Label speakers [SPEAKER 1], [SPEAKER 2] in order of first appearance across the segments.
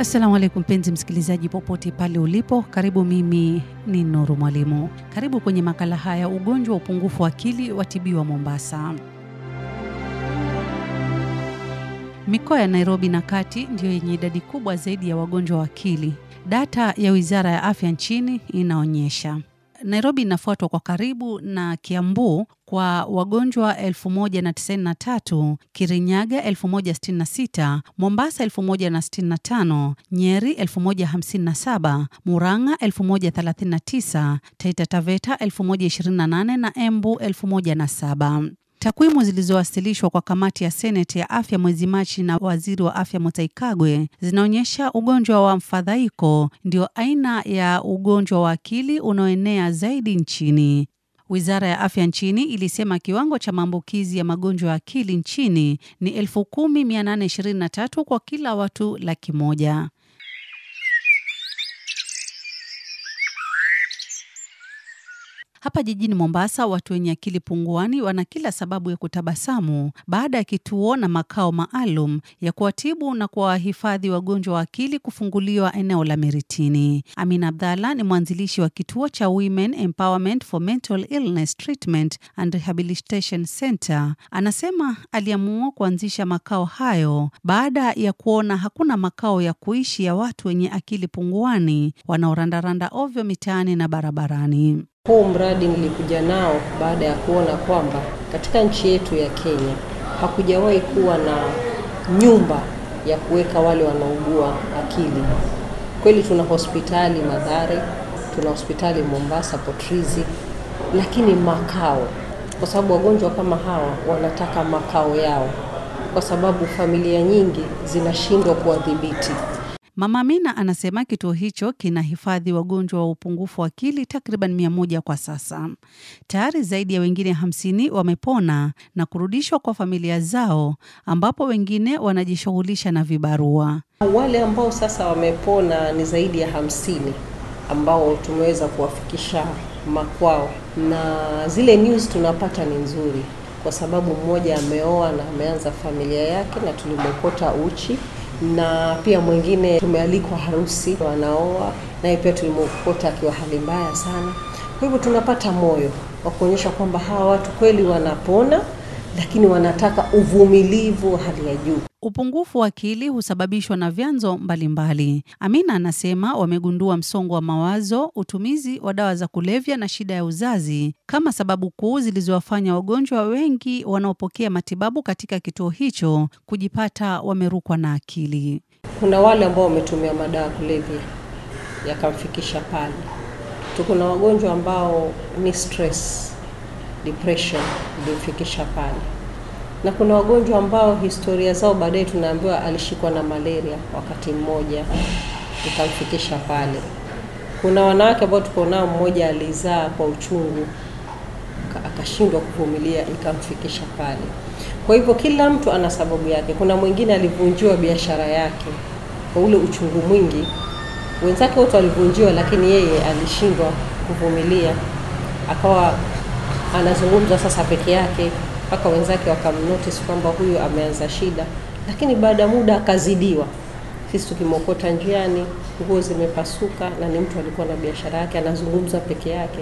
[SPEAKER 1] Assalamu alaikum mpenzi msikilizaji, popote pale ulipo, karibu. Mimi ni Nuru Mwalimu. Karibu kwenye makala haya, ugonjwa wa upungufu wa akili watibiwa Mombasa. Mikoa ya Nairobi na Kati ndiyo yenye idadi kubwa zaidi ya wagonjwa wa akili. Data ya Wizara ya Afya nchini inaonyesha Nairobi inafuatwa kwa karibu na Kiambu kwa wagonjwa 1093, Kirinyaga 1066, Mombasa 1065, Nyeri 1057, Murang'a 1039, Taita Taveta 1028 na Embu 1007. Takwimu zilizowasilishwa kwa kamati ya seneti ya afya mwezi Machi na waziri wa afya Mutahi Kagwe zinaonyesha ugonjwa wa mfadhaiko ndio aina ya ugonjwa wa akili unaoenea zaidi nchini. Wizara ya afya nchini ilisema kiwango cha maambukizi ya magonjwa ya akili nchini ni 10,823 kwa kila watu laki moja. Hapa jijini Mombasa, watu wenye akili punguani wana kila sababu ya kutabasamu baada ya kituo na makao maalum ya kuwatibu na kuwahifadhi wagonjwa wa akili kufunguliwa eneo la Miritini. Amin Abdalla ni mwanzilishi wa kituo cha Women Empowerment for Mental Illness Treatment and Rehabilitation Center. Anasema aliamua kuanzisha makao hayo baada ya kuona hakuna makao ya kuishi ya watu wenye akili punguani wanaorandaranda ovyo mitaani na barabarani.
[SPEAKER 2] Huu mradi nilikuja nao baada ya kuona kwamba katika nchi yetu ya Kenya hakujawahi kuwa na nyumba ya kuweka wale wanaougua akili. Kweli tuna hospitali Mathare, tuna hospitali Mombasa Potrizi, lakini makao, kwa sababu wagonjwa kama hawa wanataka makao yao, kwa sababu familia nyingi zinashindwa kuwadhibiti.
[SPEAKER 1] Mama Amina anasema kituo hicho kinahifadhi wagonjwa wa upungufu wa akili takriban mia moja kwa sasa. Tayari zaidi ya wengine hamsini wamepona na kurudishwa kwa familia zao, ambapo wengine wanajishughulisha na vibarua.
[SPEAKER 2] Wale ambao sasa wamepona ni zaidi ya hamsini ambao tumeweza kuwafikisha makwao, na zile news tunapata ni nzuri, kwa sababu mmoja ameoa na ameanza familia yake na tulimokota uchi na pia mwingine tumealikwa harusi, wanaoa naye pia tulimwokota akiwa hali mbaya sana. Kwa hivyo tunapata moyo wa kuonyesha kwamba hawa watu kweli wanapona, lakini wanataka uvumilivu wa hali ya juu.
[SPEAKER 1] Upungufu wa akili husababishwa na vyanzo mbalimbali. Amina anasema wamegundua msongo wa mawazo, utumizi wa dawa za kulevya na shida ya uzazi kama sababu kuu zilizowafanya wagonjwa wengi wanaopokea matibabu katika kituo hicho kujipata wamerukwa na akili.
[SPEAKER 2] Kuna wale ambao wametumia madawa ya kulevya yakamfikisha pale. tu. na wagonjwa ambao ni stress, depression ilimfikisha pale na kuna wagonjwa ambao historia zao baadaye tunaambiwa alishikwa na malaria wakati mmoja ikamfikisha pale. Kuna wanawake ambao tuko nao, mmoja alizaa kwa uchungu akashindwa kuvumilia ikamfikisha pale. Kwa hivyo kila mtu ana sababu yake. Kuna mwingine alivunjiwa biashara yake kwa ule uchungu mwingi, wenzake wote walivunjiwa, lakini yeye alishindwa kuvumilia, akawa anazungumza sasa peke yake mpaka wenzake wakamnotice kwamba huyu ameanza shida, lakini baada ya muda akazidiwa. Sisi tukimwokota njiani, nguo zimepasuka, na ni mtu alikuwa na biashara yake, anazungumza peke yake,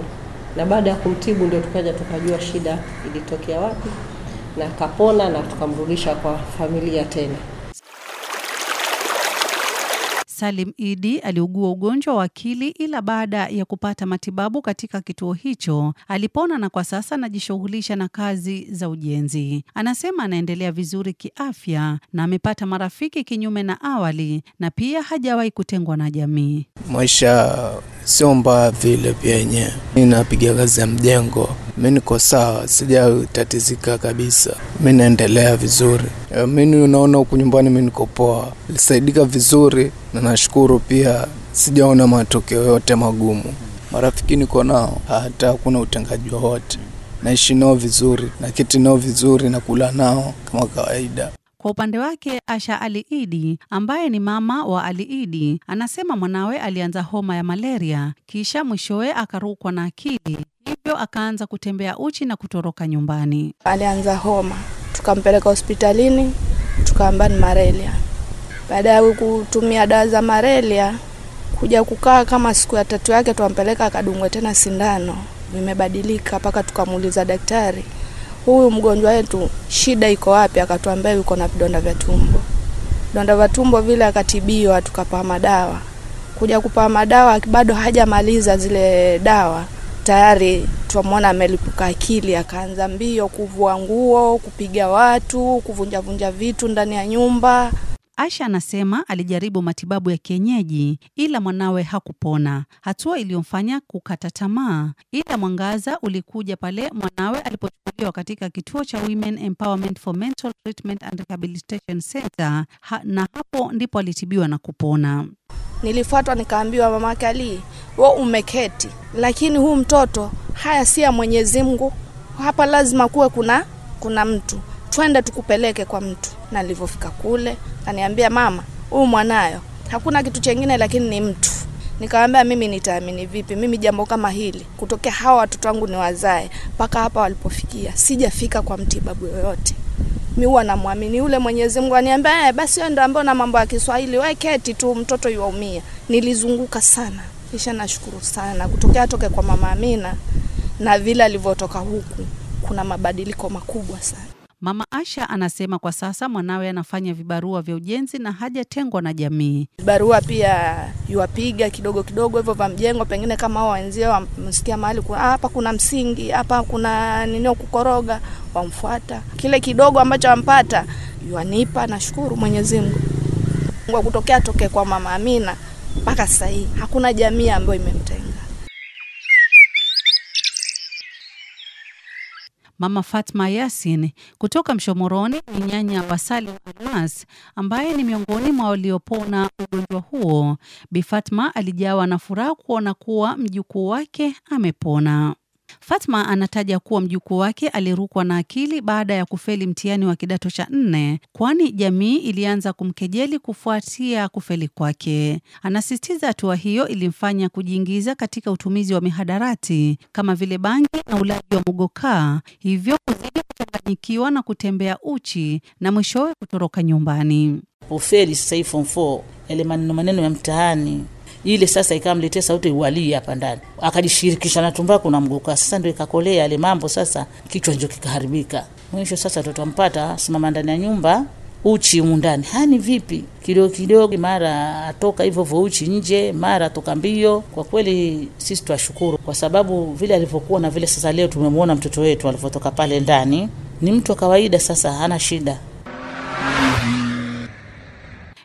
[SPEAKER 2] na baada ya kumtibu ndio tukaja tukajua shida ilitokea wapi, na akapona na tukamrudisha kwa familia tena.
[SPEAKER 1] Salim Idi aliugua ugonjwa wa akili ila baada ya kupata matibabu katika kituo hicho alipona na kwa sasa anajishughulisha na kazi za ujenzi. Anasema anaendelea vizuri kiafya na amepata marafiki kinyume na awali na pia hajawahi kutengwa na jamii.
[SPEAKER 3] Maisha sio mbaya vile pia yenyewe. Mi napiga kazi ya mjengo, mi niko sawa, sijatatizika kabisa, mi naendelea vizuri. Mi unaona huku nyumbani mi niko poa, lisaidika vizuri na nashukuru pia, sijaona matokeo yote magumu. Marafiki niko nao, hata hakuna utengaji wowote, naishi nao vizuri, naketi nao vizuri, nakula nao kama kawaida.
[SPEAKER 1] Kwa upande wake Asha Ali Idi ambaye ni mama wa Ali Idi anasema mwanawe alianza homa ya malaria kisha mwishowe akarukwa na akili, hivyo akaanza kutembea uchi na kutoroka nyumbani.
[SPEAKER 4] Alianza homa, tukampeleka hospitalini, tukaamba ni malaria. Baada ya kutumia dawa za malaria, kuja kukaa kama siku ya tatu yake, twampeleka akadungwe tena sindano, vimebadilika mpaka tukamuuliza daktari, huyu mgonjwa wetu shida iko wapi? Akatuambia yuko na vidonda vya tumbo. Vidonda vya tumbo vile akatibiwa, tukapaa madawa. Kuja kupaa madawa, bado hajamaliza zile dawa, tayari twamwona amelipuka akili, akaanza mbio, kuvua nguo, kupiga watu, kuvunjavunja vitu ndani ya nyumba.
[SPEAKER 1] Aisha anasema alijaribu matibabu ya kienyeji ila mwanawe hakupona, hatua iliyomfanya kukata tamaa. Ila mwangaza ulikuja pale mwanawe alipochukuliwa katika kituo cha Women Empowerment for Mental Treatment and Rehabilitation Center ha, na hapo ndipo alitibiwa na kupona.
[SPEAKER 4] Nilifuatwa nikaambiwa, mama Ali, wewe umeketi, lakini huu mtoto haya si ya Mwenyezi Mungu, hapa lazima kuwe kuna kuna mtu, twende tukupeleke kwa mtu. Na nilivyofika kule kaniambia, mama, huyu mwanayo hakuna kitu chengine, lakini ni mtu. Nikamwambia mimi nitaamini vipi? Mimi jambo kama hili kutokea hawa watoto wangu ni wazae mpaka hapa walipofikia, sijafika kwa mtibabu yoyote. Mi huwa namwamini yule Mwenyezi Mungu, aniambia eh, basi wewe ndio ambao na mambo ya Kiswahili, wewe keti tu, mtoto yuaumia. Nilizunguka sana, kisha nashukuru sana kutokea toke kwa mama Amina na vile alivyotoka huku, kuna mabadiliko makubwa sana.
[SPEAKER 1] Mama Asha anasema kwa sasa mwanawe anafanya vibarua vya ujenzi na hajatengwa na jamii.
[SPEAKER 4] Vibarua pia yuwapiga kidogo kidogo hivyo vya mjengo, pengine kama hao wenzio wamsikia mahali kuna hapa kuna msingi hapa kuna ninio kukoroga, wamfuata kile kidogo ambacho ampata yuanipa. Nashukuru Mwenyezi Mungu kutokea toke kwa mama Amina mpaka sasa hii hakuna jamii ambayo imemtenga.
[SPEAKER 1] Mama Fatma Yasin kutoka Mshomoroni ni nyanya wa Salim Almas ambaye ni miongoni mwa waliopona ugonjwa huo. Bi Fatma alijawa na furaha kuona kuwa mjukuu wake amepona. Fatma anataja kuwa mjukuu wake alirukwa na akili baada ya kufeli mtihani wa kidato cha nne, kwani jamii ilianza kumkejeli kufuatia kufeli kwake. Anasisitiza hatua hiyo ilimfanya kujiingiza katika utumizi wa mihadarati kama vile bangi na ulaji wa mugoka, hivyo kuzidi kuchanganyikiwa na kutembea uchi na mwishowe kutoroka nyumbani.
[SPEAKER 5] Ufeli sasa hii form 4 yale maneno maneno ya mtaani ile sasa ikamletea sauti uwalii hapa ndani, akajishirikisha na tumbaku na mguka, Sasa ndio ikakolea yale mambo, sasa kichwa ndio kikaharibika. Mwisho sasa tutampata simama ndani ya nyumba uchi mundani, hani vipi, kidogo kidogo, mara atoka hivyo hivyo uchi nje, mara atoka mbio. Kwa kweli sisi twashukuru kwa sababu vile alivyokuwa na vile sasa leo tumemwona mtoto wetu alivyotoka pale ndani, ni mtu wa kawaida sasa, hana shida.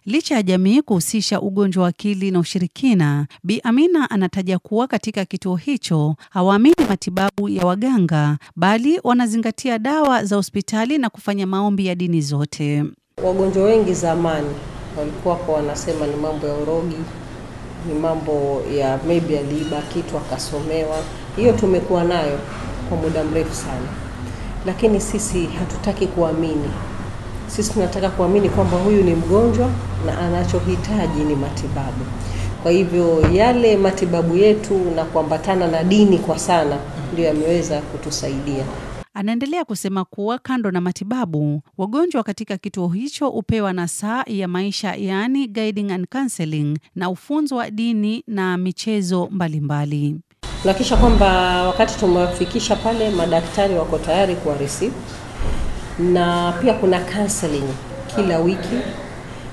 [SPEAKER 1] Licha ya jamii kuhusisha ugonjwa wa akili na ushirikina, Bi Amina anataja kuwa katika kituo hicho hawaamini matibabu ya waganga, bali wanazingatia dawa za hospitali na kufanya maombi ya dini zote.
[SPEAKER 2] Wagonjwa wengi zamani walikuwa kwa wanasema ni mambo ya urogi, ni mambo ya maybe aliiba kitu akasomewa. Hiyo tumekuwa nayo kwa muda mrefu sana, lakini sisi hatutaki kuamini. Sisi tunataka kuamini kwamba huyu ni mgonjwa na anachohitaji ni matibabu. Kwa hivyo yale matibabu yetu na kuambatana na dini kwa sana ndio yameweza kutusaidia.
[SPEAKER 1] Anaendelea kusema kuwa kando na matibabu, wagonjwa katika kituo hicho hupewa nasaha ya maisha, yaani guiding and counseling, na ufunzo wa dini na michezo mbalimbali.
[SPEAKER 2] Tunahakikisha kwamba wakati tumewafikisha pale, madaktari wako tayari kuwa receive na pia kuna counseling kila wiki,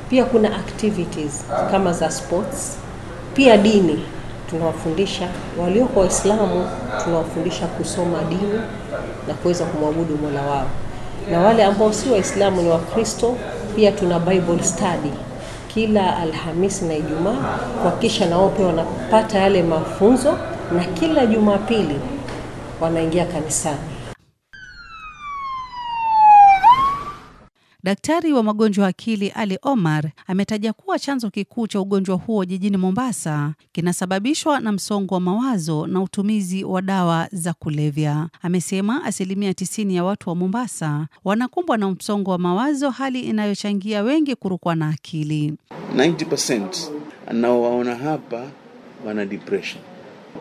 [SPEAKER 2] pia kuna activities kama za sports, pia dini tunawafundisha. Walioko Waislamu tunawafundisha kusoma dini na kuweza kumwabudu Mola wao, na wale ambao si Waislamu ni Wakristo, pia tuna Bible study kila Alhamisi na Ijumaa kuhakikisha nao pia wanapata yale mafunzo, na kila Jumapili wanaingia kanisani.
[SPEAKER 1] Daktari wa magonjwa akili Ali Omar ametaja kuwa chanzo kikuu cha ugonjwa huo jijini Mombasa kinasababishwa na msongo wa mawazo na utumizi wa dawa za kulevya. Amesema asilimia tisini ya watu wa Mombasa wanakumbwa na msongo wa mawazo, hali inayochangia wengi kurukwa na akili.
[SPEAKER 6] 90% anaowaona hapa wana depression,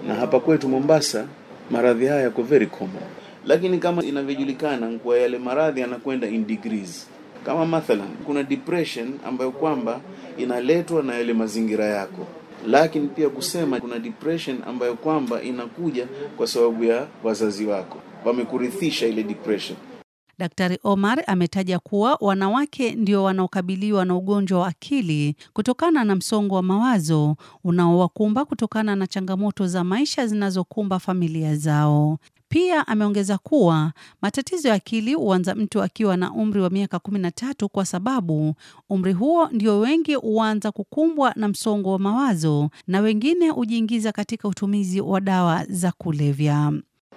[SPEAKER 6] na hapa kwetu Mombasa maradhi haya yako very common, lakini kama inavyojulikana kuwa yale maradhi yanakwenda in degrees Kama mathalan, kuna depression ambayo kwamba inaletwa na yale mazingira yako, lakini pia kusema kuna depression ambayo kwamba inakuja kwa sababu ya wazazi wako, wamekurithisha ile depression.
[SPEAKER 1] Daktari Omar ametaja kuwa wanawake ndio wanaokabiliwa na ugonjwa wa akili kutokana na msongo wa mawazo unaowakumba kutokana na changamoto za maisha zinazokumba familia zao. Pia ameongeza kuwa matatizo ya akili huanza mtu akiwa na umri wa miaka kumi na tatu kwa sababu umri huo ndio wengi huanza kukumbwa na msongo wa mawazo na wengine hujiingiza katika utumizi wa dawa za kulevya.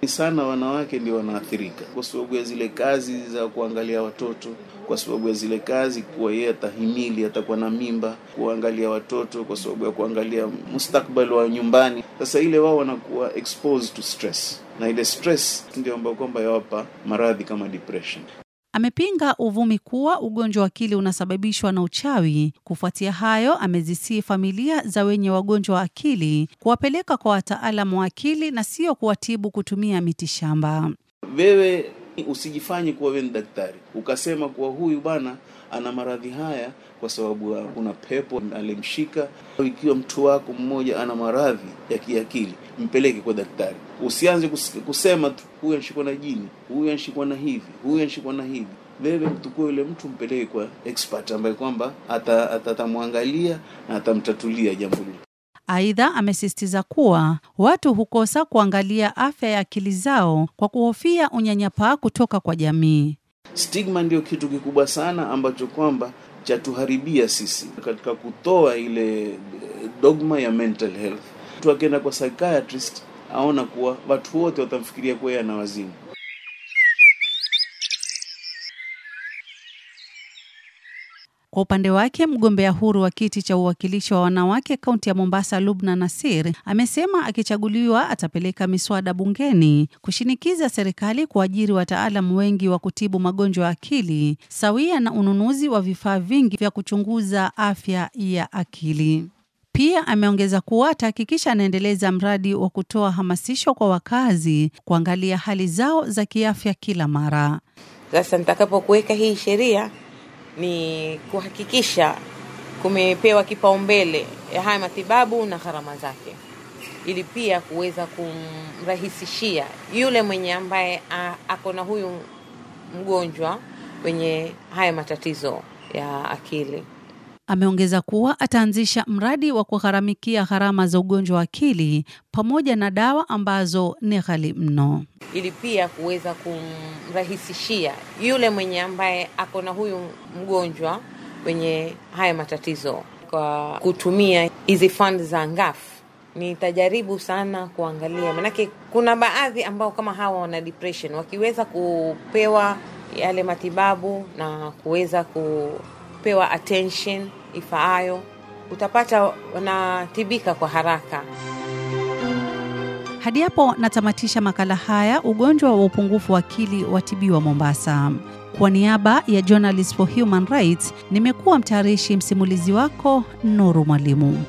[SPEAKER 6] sana wanawake ndio wanaathirika kwa sababu ya zile kazi za kuangalia watoto, kwa sababu ya zile kazi kuwa yeye atahimili, atakuwa na mimba, kuangalia watoto, kwa sababu ya kuangalia mustakbali wa nyumbani. Sasa ile wao wanakuwa exposed to stress, na ile stress ndio ambayo kwamba yawapa maradhi kama depression.
[SPEAKER 1] Amepinga uvumi kuwa ugonjwa wa akili unasababishwa na uchawi. Kufuatia hayo, amezisii familia za wenye wagonjwa wa akili kuwapeleka kwa wataalamu wa akili na sio kuwatibu kutumia mitishamba.
[SPEAKER 6] Wewe usijifanye kuwa wewe ni daktari ukasema kuwa huyu bwana ana maradhi haya kwa sababu kuna pepo alimshika. Ikiwa mtu wako mmoja ana maradhi ya kiakili, mpeleke kwa daktari. Usianze kusema tu huyu anashikwa na jini, huyu anashikwa na hivi, huyu anashikwa na hivi. Wewe mtukue yule mtu mpeleke kwa expert ambaye kwamba ata- ata- atamwangalia na atamtatulia jambo lile.
[SPEAKER 1] Aidha, amesisitiza kuwa watu hukosa kuangalia afya ya akili zao kwa kuhofia unyanyapaa kutoka kwa jamii.
[SPEAKER 6] Stigma ndio kitu kikubwa sana ambacho kwamba chatuharibia sisi katika kutoa ile eh, dogma ya mental health. Mtu akienda kwa psychiatrist aona kuwa watu wote watamfikiria kuwa yeye ana wazimu.
[SPEAKER 1] Kwa upande wake mgombea huru wa kiti cha uwakilishi wa wanawake kaunti ya Mombasa, Lubna Nasir, amesema akichaguliwa atapeleka miswada bungeni kushinikiza serikali kuajiri wataalamu wengi wa kutibu magonjwa ya akili sawia na ununuzi wa vifaa vingi vya kuchunguza afya ya akili. Pia ameongeza kuwa atahakikisha anaendeleza mradi wa kutoa hamasisho kwa wakazi kuangalia hali zao za kiafya kila mara.
[SPEAKER 7] Sasa nitakapokuweka hii sheria ni kuhakikisha kumepewa kipaumbele ya haya matibabu na gharama zake, ili pia kuweza kumrahisishia yule mwenye ambaye ako na huyu mgonjwa wenye haya matatizo ya akili.
[SPEAKER 1] Ameongeza kuwa ataanzisha mradi wa kugharamikia gharama za ugonjwa wa akili pamoja na dawa ambazo ni ghali mno.
[SPEAKER 7] ili pia kuweza kumrahisishia yule mwenye ambaye ako na huyu mgonjwa wenye haya matatizo kwa kutumia hizi fund za ngaf nitajaribu sana kuangalia manake kuna baadhi ambao kama hawa wana depression wakiweza kupewa yale matibabu na kuweza kupewa attention ifaayo utapata wanatibika kwa haraka
[SPEAKER 1] Hadi hapo natamatisha makala haya, ugonjwa wa upungufu wa akili watibiwa Mombasa. Kwa niaba ya Journalists for Human Rights, nimekuwa mtayarishi msimulizi wako Nuru Mwalimu.